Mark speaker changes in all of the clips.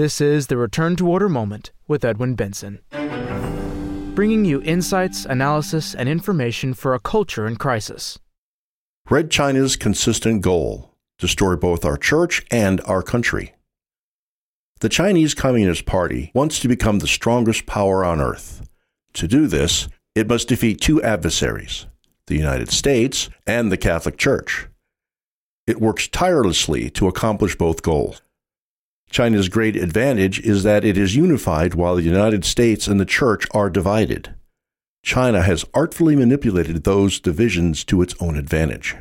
Speaker 1: This is the Return to Order Moment with Edwin Benson. Bringing you insights, analysis, and information for a culture in crisis.
Speaker 2: Red China's consistent goal destroy both our church and our country. The Chinese Communist Party wants to become the strongest power on earth. To do this, it must defeat two adversaries the United States and the Catholic Church. It works tirelessly to accomplish both goals. China's great advantage is that it is unified while the United States and the Church are divided. China has artfully manipulated those divisions to its own advantage.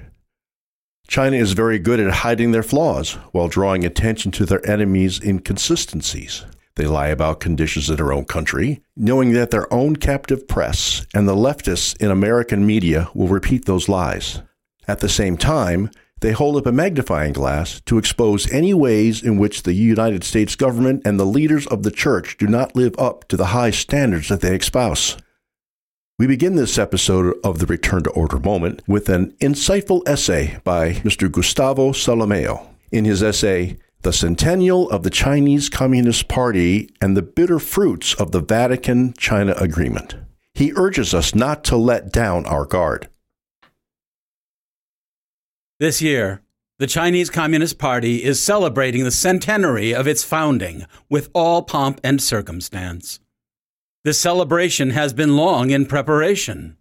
Speaker 2: China is very good at hiding their flaws while drawing attention to their enemies' inconsistencies. They lie about conditions in their own country, knowing that their own captive press and the leftists in American media will repeat those lies. At the same time, they hold up a magnifying glass to expose any ways in which the United States government and the leaders of the church do not live up to the high standards that they espouse. We begin this episode of the Return to Order moment with an insightful essay by Mr. Gustavo Solimeo. In his essay, The Centennial of the Chinese Communist Party and the Bitter Fruits of the Vatican China Agreement, he urges us not to let down our guard.
Speaker 3: This year, the Chinese Communist Party is celebrating the centenary of its founding with all pomp and circumstance. This celebration has been long in preparation.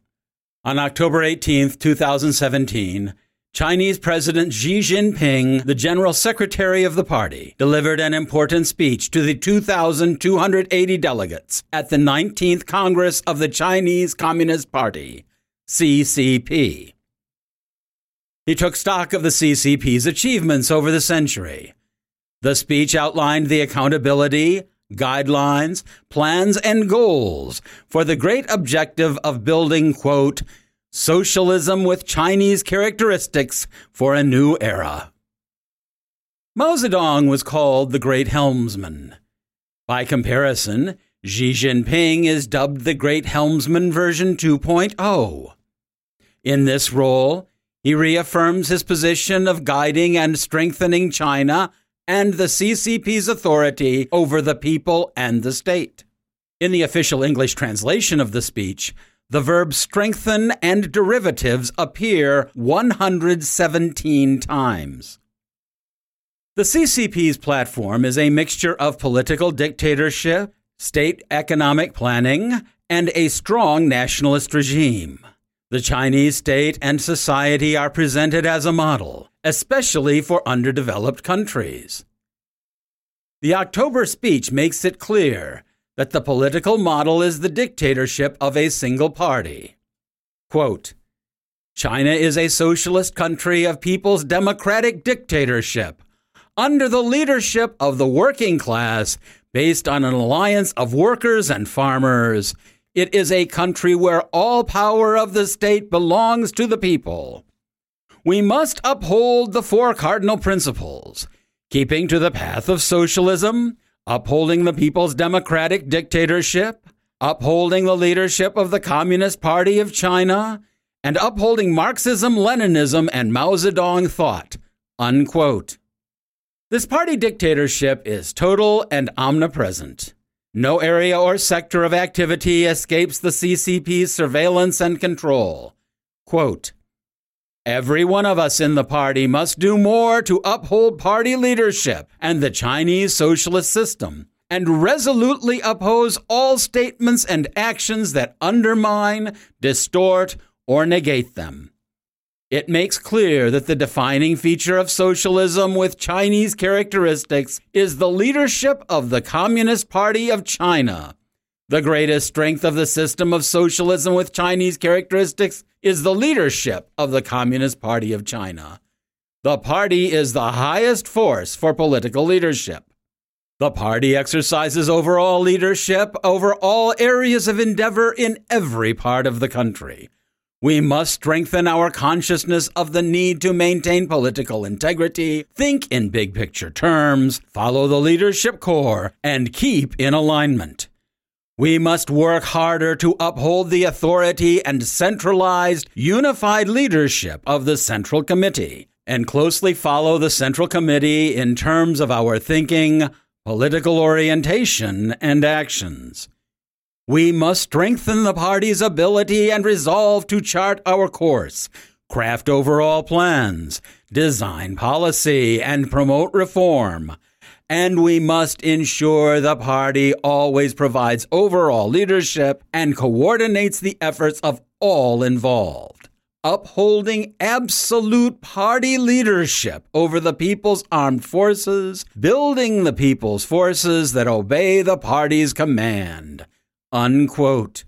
Speaker 3: On October 18, 2017, Chinese President Xi Jinping, the General Secretary of the party, delivered an important speech to the 2,280 delegates at the 19th Congress of the Chinese Communist Party, CCP. He took stock of the CCP's achievements over the century. The speech outlined the accountability, guidelines, plans, and goals for the great objective of building, quote, socialism with Chinese characteristics for a new era. Mao Zedong was called the Great Helmsman. By comparison, Xi Jinping is dubbed the Great Helmsman version 2.0. In this role, he reaffirms his position of guiding and strengthening China and the CCP's authority over the people and the state. In the official English translation of the speech, the verb strengthen and derivatives appear 117 times. The CCP's platform is a mixture of political dictatorship, state economic planning, and a strong nationalist regime. The Chinese state and society are presented as a model, especially for underdeveloped countries. The October speech makes it clear that the political model is the dictatorship of a single party. Quote, China is a socialist country of people's democratic dictatorship under the leadership of the working class based on an alliance of workers and farmers it is a country where all power of the state belongs to the people. We must uphold the four cardinal principles keeping to the path of socialism, upholding the people's democratic dictatorship, upholding the leadership of the Communist Party of China, and upholding Marxism, Leninism, and Mao Zedong thought. Unquote. This party dictatorship is total and omnipresent. No area or sector of activity escapes the CCP's surveillance and control. Quote, Every one of us in the party must do more to uphold party leadership and the Chinese socialist system, and resolutely oppose all statements and actions that undermine, distort, or negate them. It makes clear that the defining feature of socialism with Chinese characteristics is the leadership of the Communist Party of China. The greatest strength of the system of socialism with Chinese characteristics is the leadership of the Communist Party of China. The party is the highest force for political leadership. The party exercises overall leadership over all areas of endeavor in every part of the country. We must strengthen our consciousness of the need to maintain political integrity, think in big picture terms, follow the leadership core, and keep in alignment. We must work harder to uphold the authority and centralized, unified leadership of the Central Committee, and closely follow the Central Committee in terms of our thinking, political orientation, and actions. We must strengthen the party's ability and resolve to chart our course, craft overall plans, design policy, and promote reform. And we must ensure the party always provides overall leadership and coordinates the efforts of all involved. Upholding absolute party leadership over the people's armed forces, building the people's forces that obey the party's command. Unquote.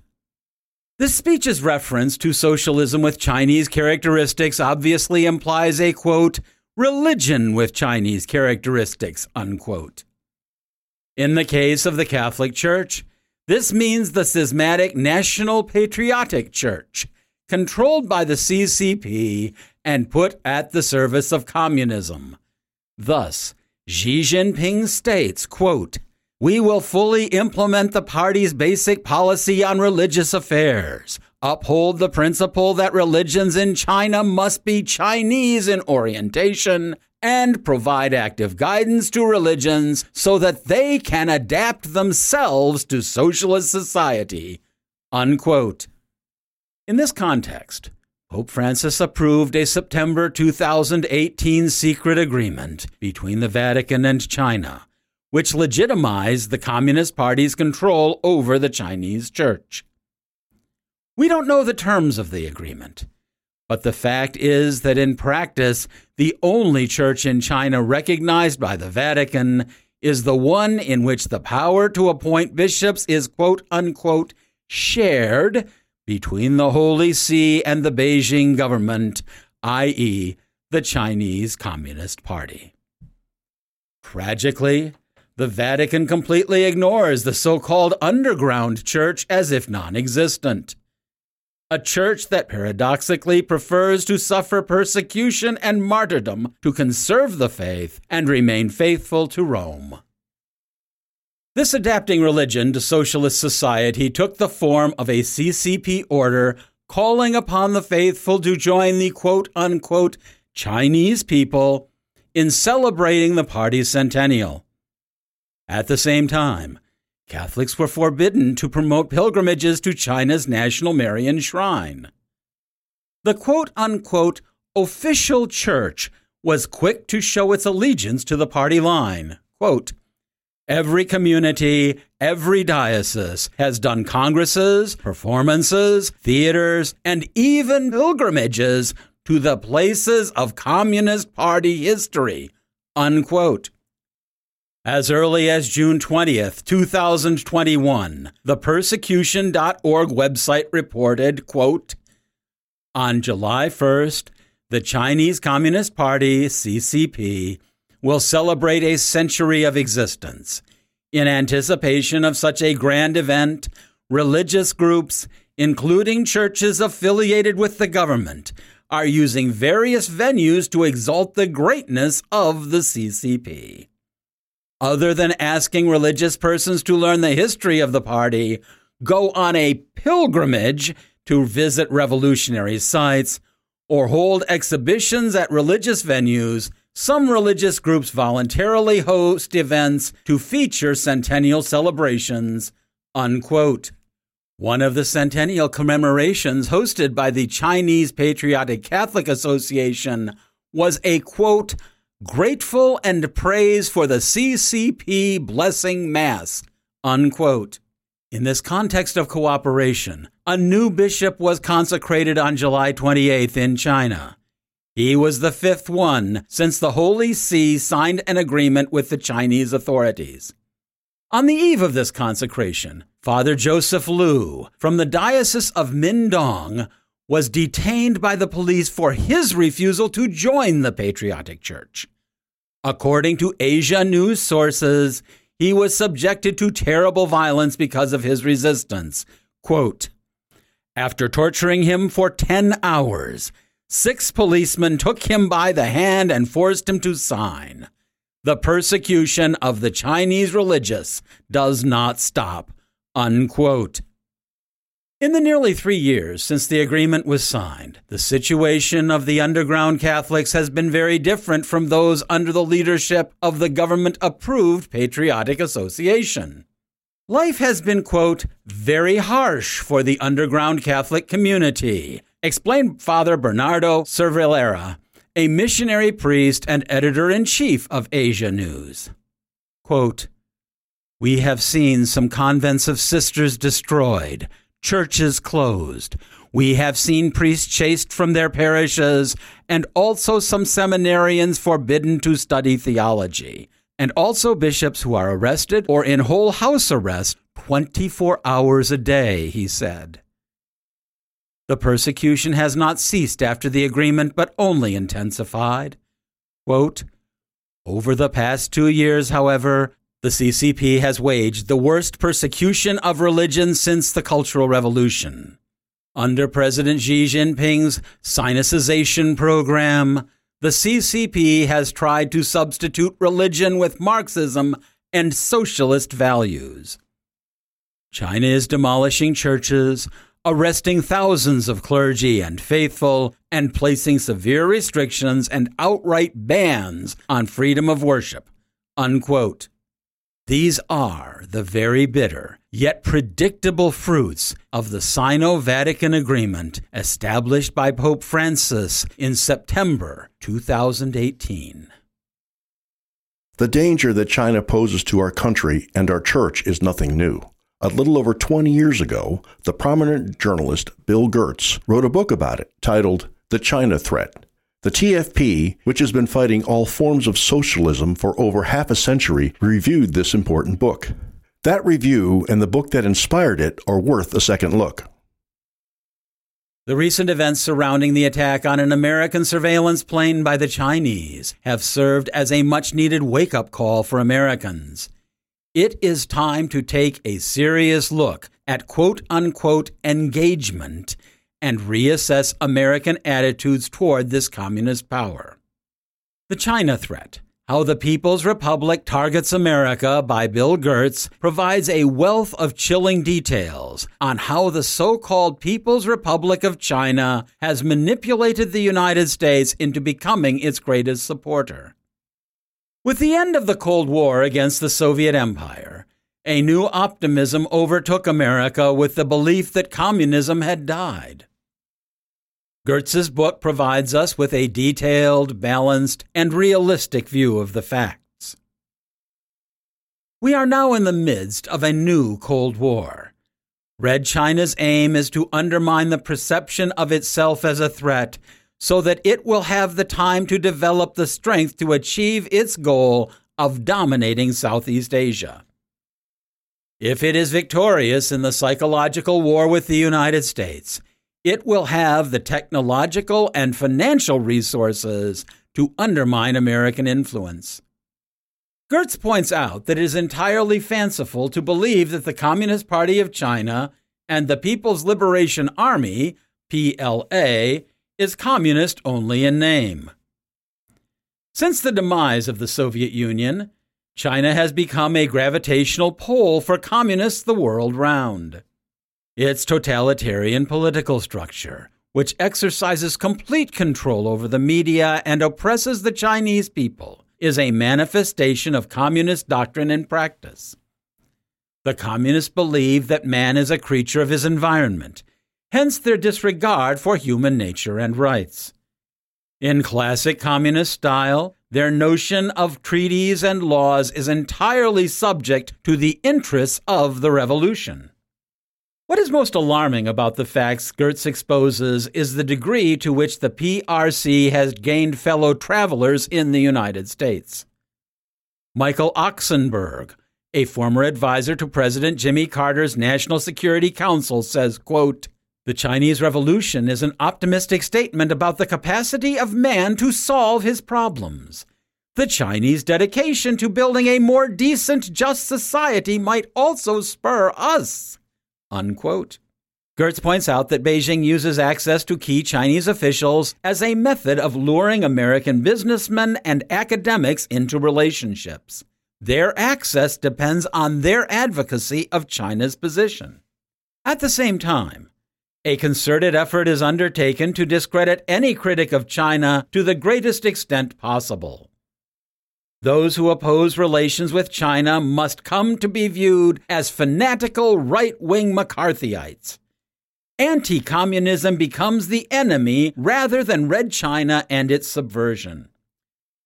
Speaker 3: This speech's reference to socialism with Chinese characteristics obviously implies a quote, religion with Chinese characteristics, unquote. In the case of the Catholic Church, this means the schismatic National Patriotic Church, controlled by the CCP and put at the service of communism. Thus, Xi Jinping states, quote, we will fully implement the party's basic policy on religious affairs, uphold the principle that religions in China must be Chinese in orientation, and provide active guidance to religions so that they can adapt themselves to socialist society. Unquote. In this context, Pope Francis approved a September 2018 secret agreement between the Vatican and China which legitimized the Communist Party's control over the Chinese church. We don't know the terms of the agreement, but the fact is that in practice, the only church in China recognized by the Vatican is the one in which the power to appoint bishops is quote unquote shared between the Holy See and the Beijing government, i.e., the Chinese Communist Party. Tragically, the Vatican completely ignores the so called underground church as if non existent. A church that paradoxically prefers to suffer persecution and martyrdom to conserve the faith and remain faithful to Rome. This adapting religion to socialist society took the form of a CCP order calling upon the faithful to join the quote unquote Chinese people in celebrating the party's centennial. At the same time, Catholics were forbidden to promote pilgrimages to China's National Marian Shrine. The quote unquote official church was quick to show its allegiance to the party line. Quote, Every community, every diocese has done congresses, performances, theaters, and even pilgrimages to the places of Communist Party history. Unquote. As early as June 20th, 2021, the persecution.org website reported, quote, on July 1st, the Chinese Communist Party, CCP, will celebrate a century of existence. In anticipation of such a grand event, religious groups, including churches affiliated with the government, are using various venues to exalt the greatness of the CCP other than asking religious persons to learn the history of the party, go on a pilgrimage to visit revolutionary sites, or hold exhibitions at religious venues, some religious groups voluntarily host events to feature centennial celebrations. Unquote. One of the centennial commemorations hosted by the Chinese Patriotic Catholic Association was a quote, grateful and praise for the CCP blessing Mass. Unquote. In this context of cooperation, a new bishop was consecrated on July 28th in China. He was the fifth one since the Holy See signed an agreement with the Chinese authorities. On the eve of this consecration, Father Joseph Liu from the Diocese of Mindong was detained by the police for his refusal to join the Patriotic Church. According to Asia News sources, he was subjected to terrible violence because of his resistance. Quote, after torturing him for 10 hours, six policemen took him by the hand and forced him to sign. The persecution of the Chinese religious does not stop. Unquote. In the nearly three years since the agreement was signed, the situation of the underground Catholics has been very different from those under the leadership of the government approved Patriotic Association. Life has been, quote, very harsh for the underground Catholic community, explained Father Bernardo Cervellera, a missionary priest and editor in chief of Asia News. Quote, We have seen some convents of sisters destroyed churches closed. We have seen priests chased from their parishes, and also some seminarians forbidden to study theology, and also bishops who are arrested or in whole house arrest 24 hours a day, he said. The persecution has not ceased after the agreement, but only intensified. Quote, Over the past two years, however, the CCP has waged the worst persecution of religion since the Cultural Revolution. Under President Xi Jinping's Sinicization program, the CCP has tried to substitute religion with Marxism and socialist values. China is demolishing churches, arresting thousands of clergy and faithful, and placing severe restrictions and outright bans on freedom of worship. Unquote. These are the very bitter, yet predictable fruits of the Sino Vatican Agreement established by Pope Francis in September 2018.
Speaker 2: The danger that China poses to our country and our church is nothing new. A little over 20 years ago, the prominent journalist Bill Gertz wrote a book about it titled The China Threat the TFP, which has been fighting all forms of socialism for over half a century, reviewed this important book. That review and the book that inspired it are worth a second look.
Speaker 3: The recent events surrounding the attack on an American surveillance plane by the Chinese have served as a much needed wake up call for Americans. It is time to take a serious look at quote unquote engagement and reassess American attitudes toward this communist power. The China Threat How the People's Republic Targets America by Bill Gertz provides a wealth of chilling details on how the so called People's Republic of China has manipulated the United States into becoming its greatest supporter. With the end of the Cold War against the Soviet Empire, a new optimism overtook America with the belief that communism had died. Gertz's book provides us with a detailed, balanced, and realistic view of the facts. We are now in the midst of a new Cold War. Red China's aim is to undermine the perception of itself as a threat so that it will have the time to develop the strength to achieve its goal of dominating Southeast Asia. If it is victorious in the psychological war with the United States, it will have the technological and financial resources to undermine American influence. Gertz points out that it is entirely fanciful to believe that the Communist Party of China and the People's Liberation Army, PLA, is communist only in name. Since the demise of the Soviet Union, China has become a gravitational pole for communists the world round. Its totalitarian political structure, which exercises complete control over the media and oppresses the Chinese people, is a manifestation of communist doctrine and practice. The communists believe that man is a creature of his environment, hence their disregard for human nature and rights. In classic communist style, their notion of treaties and laws is entirely subject to the interests of the revolution. What is most alarming about the facts Gertz exposes is the degree to which the PRC has gained fellow travelers in the United States. Michael Oksenberg, a former advisor to President Jimmy Carter's National Security Council, says, quote, The Chinese Revolution is an optimistic statement about the capacity of man to solve his problems. The Chinese dedication to building a more decent, just society might also spur us Unquote. Gertz points out that Beijing uses access to key Chinese officials as a method of luring American businessmen and academics into relationships. Their access depends on their advocacy of China's position. At the same time, a concerted effort is undertaken to discredit any critic of China to the greatest extent possible. Those who oppose relations with China must come to be viewed as fanatical right wing McCarthyites. Anti communism becomes the enemy rather than Red China and its subversion.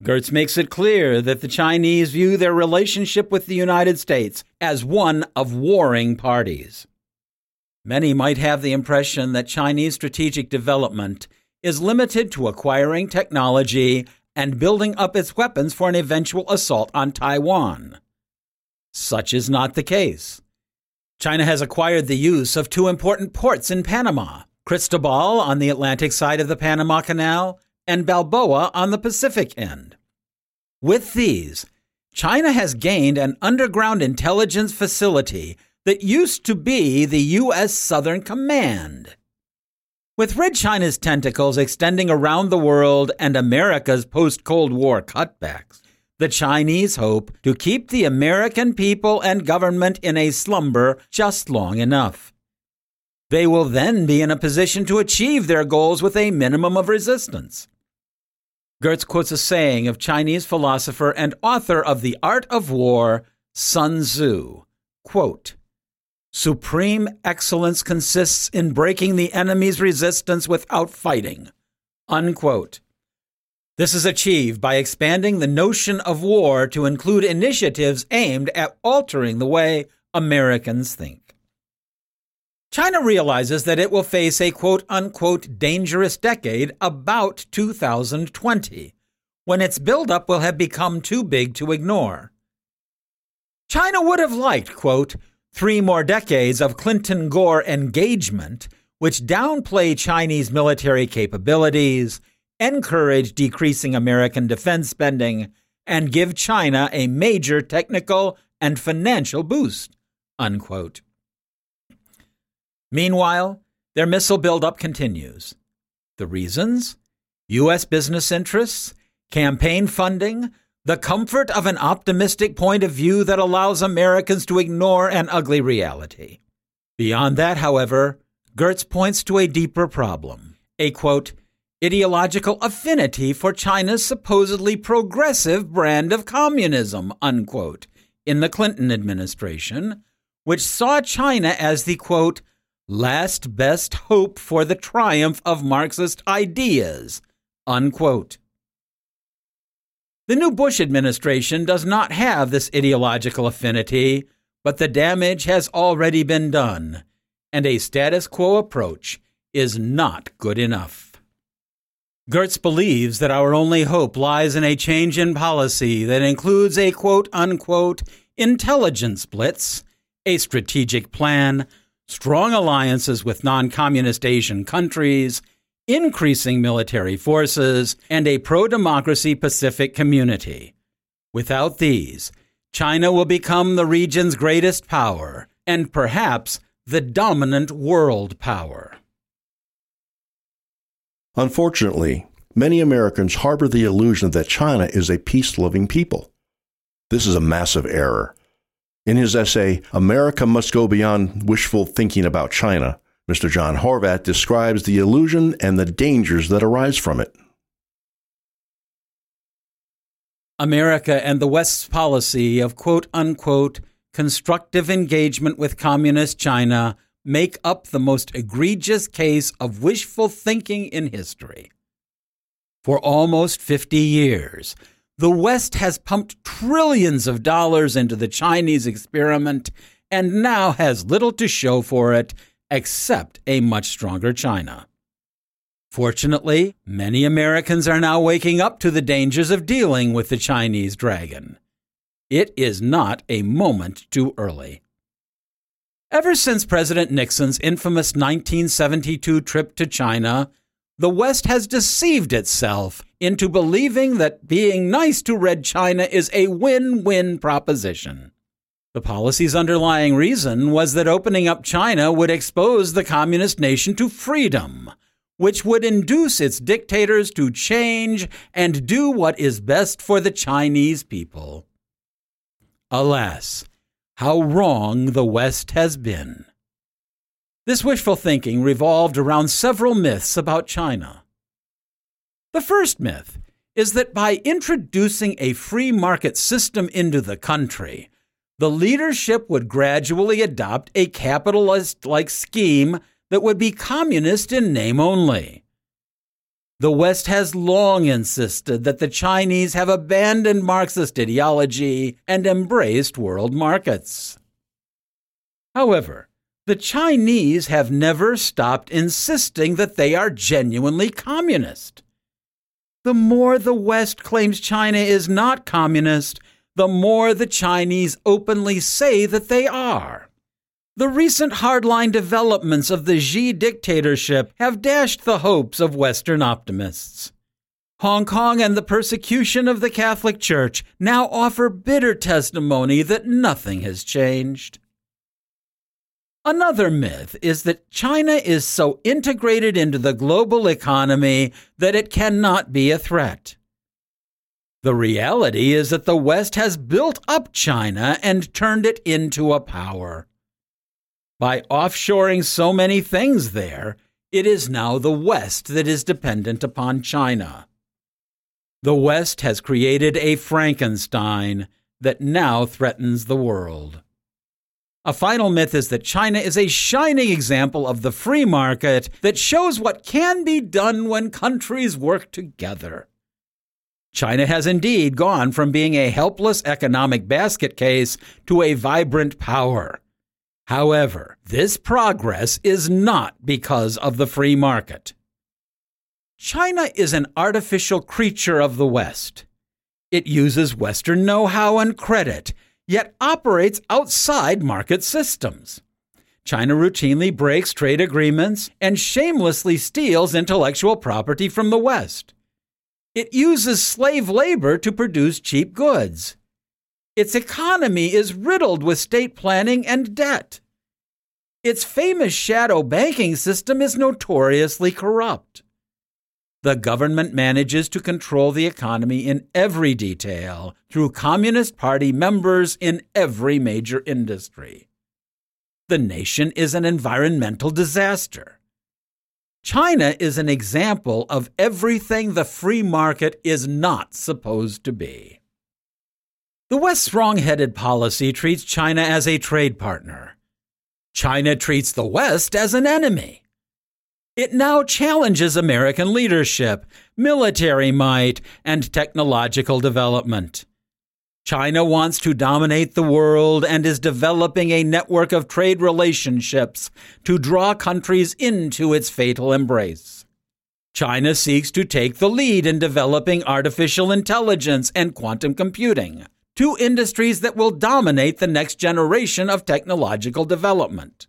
Speaker 3: Gertz makes it clear that the Chinese view their relationship with the United States as one of warring parties. Many might have the impression that Chinese strategic development is limited to acquiring technology and building up its weapons for an eventual assault on Taiwan. Such is not the case. China has acquired the use of two important ports in Panama Cristobal on the Atlantic side of the Panama Canal and Balboa on the Pacific end. With these, China has gained an underground intelligence facility that used to be the U.S. Southern Command. With Red China's tentacles extending around the world and America's post Cold War cutbacks, the Chinese hope to keep the American people and government in a slumber just long enough. They will then be in a position to achieve their goals with a minimum of resistance. Gertz quotes a saying of Chinese philosopher and author of The Art of War, Sun Tzu. Quote, Supreme excellence consists in breaking the enemy's resistance without fighting. Unquote. This is achieved by expanding the notion of war to include initiatives aimed at altering the way Americans think. China realizes that it will face a quote unquote dangerous decade about 2020, when its buildup will have become too big to ignore. China would have liked, quote, three more decades of Clinton Gore engagement, which downplay Chinese military capabilities, encourage decreasing American defense spending, and give China a major technical and financial boost. Unquote. Meanwhile, their missile buildup continues. The reasons? U.S. business interests, campaign funding, the comfort of an optimistic point of view that allows Americans to ignore an ugly reality. Beyond that, however, Gertz points to a deeper problem a quote, ideological affinity for China's supposedly progressive brand of communism, unquote, in the Clinton administration, which saw China as the quote, last best hope for the triumph of Marxist ideas, unquote. The new Bush administration does not have this ideological affinity, but the damage has already been done, and a status quo approach is not good enough. Gertz believes that our only hope lies in a change in policy that includes a quote unquote intelligence blitz, a strategic plan, strong alliances with non communist Asian countries, increasing military forces, and a pro democracy Pacific community. Without these, China will become the region's greatest power and perhaps the dominant world power.
Speaker 2: Unfortunately, many Americans harbor the illusion that China is a peace loving people. This is a massive error. In his essay, America Must Go Beyond Wishful Thinking About China, Mr. John Horvat describes the illusion and the dangers that arise from it.
Speaker 3: America and the West's policy of quote unquote constructive engagement with Communist China make up the most egregious case of wishful thinking in history. For almost 50 years, the West has pumped trillions of dollars into the Chinese experiment and now has little to show for it except a much stronger China. Fortunately, many Americans are now waking up to the dangers of dealing with the Chinese dragon. It is not a moment too early. Ever since President Nixon's infamous 1972 trip to China, the West has deceived itself into believing that being nice to Red China is a win win proposition. The policy's underlying reason was that opening up China would expose the communist nation to freedom, which would induce its dictators to change and do what is best for the Chinese people. Alas, how wrong the West has been. This wishful thinking revolved around several myths about China. The first myth is that by introducing a free market system into the country, the leadership would gradually adopt a capitalist like scheme that would be communist in name only. The West has long insisted that the Chinese have abandoned Marxist ideology and embraced world markets. However, the Chinese have never stopped insisting that they are genuinely communist. The more the West claims China is not communist, the more the Chinese openly say that they are. The recent hardline developments of the Xi dictatorship have dashed the hopes of Western optimists. Hong Kong and the persecution of the Catholic Church now offer bitter testimony that nothing has changed. Another myth is that China is so integrated into the global economy that it cannot be a threat. The reality is that the West has built up China and turned it into a power. By offshoring so many things there, it is now the West that is dependent upon China. The West has created a Frankenstein that now threatens the world. A final myth is that China is a shining example of the free market that shows what can be done when countries work together. China has indeed gone from being a helpless economic basket case to a vibrant power. However, this progress is not because of the free market. China is an artificial creature of the West. It uses Western know how and credit, yet operates outside market systems. China routinely breaks trade agreements and shamelessly steals intellectual property from the West. It uses slave labor to produce cheap goods. Its economy is riddled with state planning and debt. Its famous shadow banking system is notoriously corrupt. The government manages to control the economy in every detail through Communist Party members in every major industry. The nation is an environmental disaster. China is an example of everything the free market is not supposed to be. The West's wrong headed policy treats China as a trade partner. China treats the West as an enemy. It now challenges American leadership, military might, and technological development. China wants to dominate the world and is developing a network of trade relationships to draw countries into its fatal embrace. China seeks to take the lead in developing artificial intelligence and quantum computing, two industries that will dominate the next generation of technological development.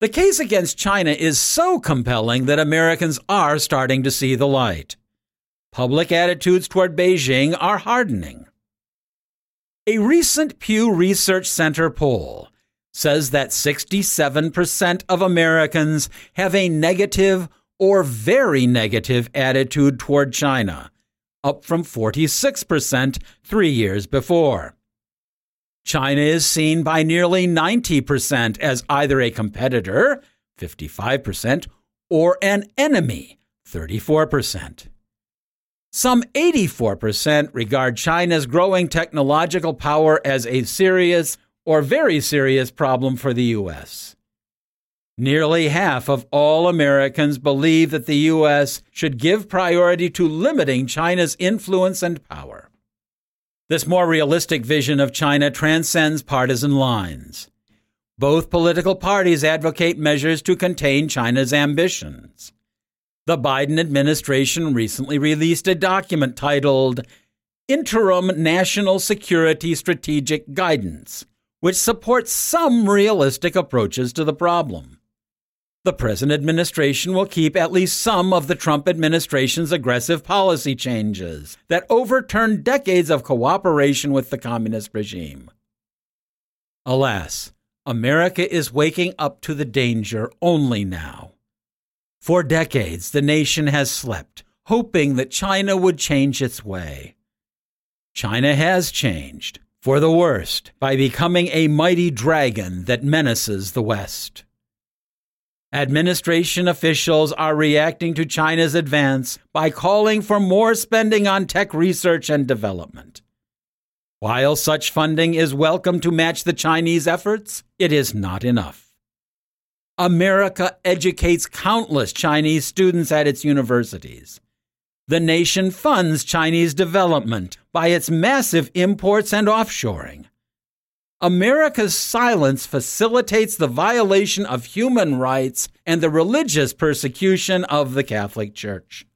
Speaker 3: The case against China is so compelling that Americans are starting to see the light. Public attitudes toward Beijing are hardening. A recent Pew Research Center poll says that 67% of Americans have a negative or very negative attitude toward China, up from 46% three years before. China is seen by nearly 90% as either a competitor, 55%, or an enemy, 34%. Some 84% regard China's growing technological power as a serious or very serious problem for the U.S. Nearly half of all Americans believe that the U.S. should give priority to limiting China's influence and power. This more realistic vision of China transcends partisan lines. Both political parties advocate measures to contain China's ambitions. The Biden administration recently released a document titled Interim National Security Strategic Guidance, which supports some realistic approaches to the problem. The present administration will keep at least some of the Trump administration's aggressive policy changes that overturned decades of cooperation with the communist regime. Alas, America is waking up to the danger only now. For decades, the nation has slept, hoping that China would change its way. China has changed, for the worst, by becoming a mighty dragon that menaces the West. Administration officials are reacting to China's advance by calling for more spending on tech research and development. While such funding is welcome to match the Chinese efforts, it is not enough. America educates countless Chinese students at its universities. The nation funds Chinese development by its massive imports and offshoring. America's silence facilitates the violation of human rights and the religious persecution of the Catholic Church.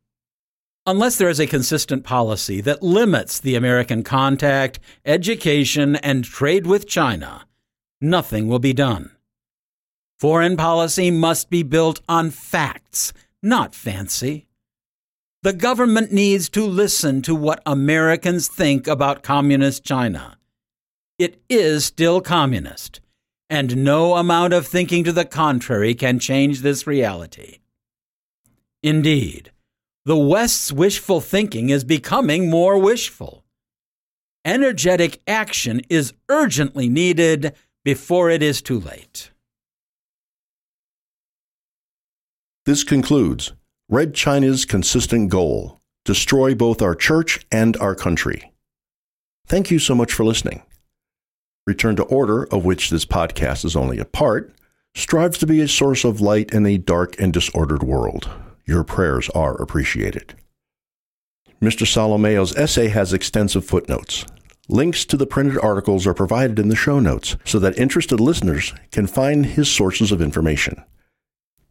Speaker 3: Unless there is a consistent policy that limits the American contact, education, and trade with China, nothing will be done. Foreign policy must be built on facts, not fancy. The government needs to listen to what Americans think about Communist China it is still communist, and no amount of thinking to the contrary can change this reality. Indeed, the West's wishful thinking is becoming more wishful. Energetic action is urgently needed before it is too late.
Speaker 2: This concludes Red China's consistent goal destroy both our church and our country. Thank you so much for listening. Return to Order, of which this podcast is only a part, strives to be a source of light in a dark and disordered world. Your prayers are appreciated. Mr. Solimeo's essay has extensive footnotes. Links to the printed articles are provided in the show notes so that interested listeners can find his sources of information.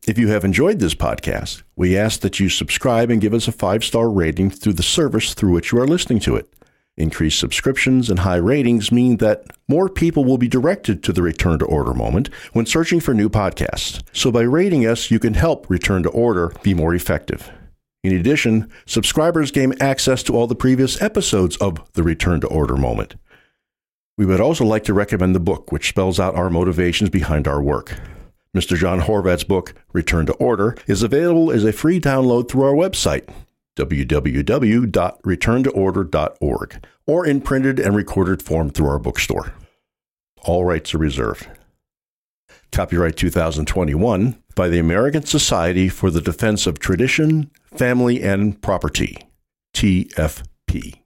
Speaker 2: If you have enjoyed this podcast, we ask that you subscribe and give us a five star rating through the service through which you are listening to it. Increased subscriptions and high ratings mean that more people will be directed to the Return to Order moment when searching for new podcasts. So by rating us, you can help Return to Order be more effective. In addition, subscribers gain access to all the previous episodes of the Return to Order moment. We would also like to recommend the book, which spells out our motivations behind our work. Mr. John Horvat's book, Return to Order, is available as a free download through our website, www.returntoorder.org, or in printed and recorded form through our bookstore. All rights are reserved. Copyright 2021 by the American Society for the Defense of Tradition, Family, and Property, TFP.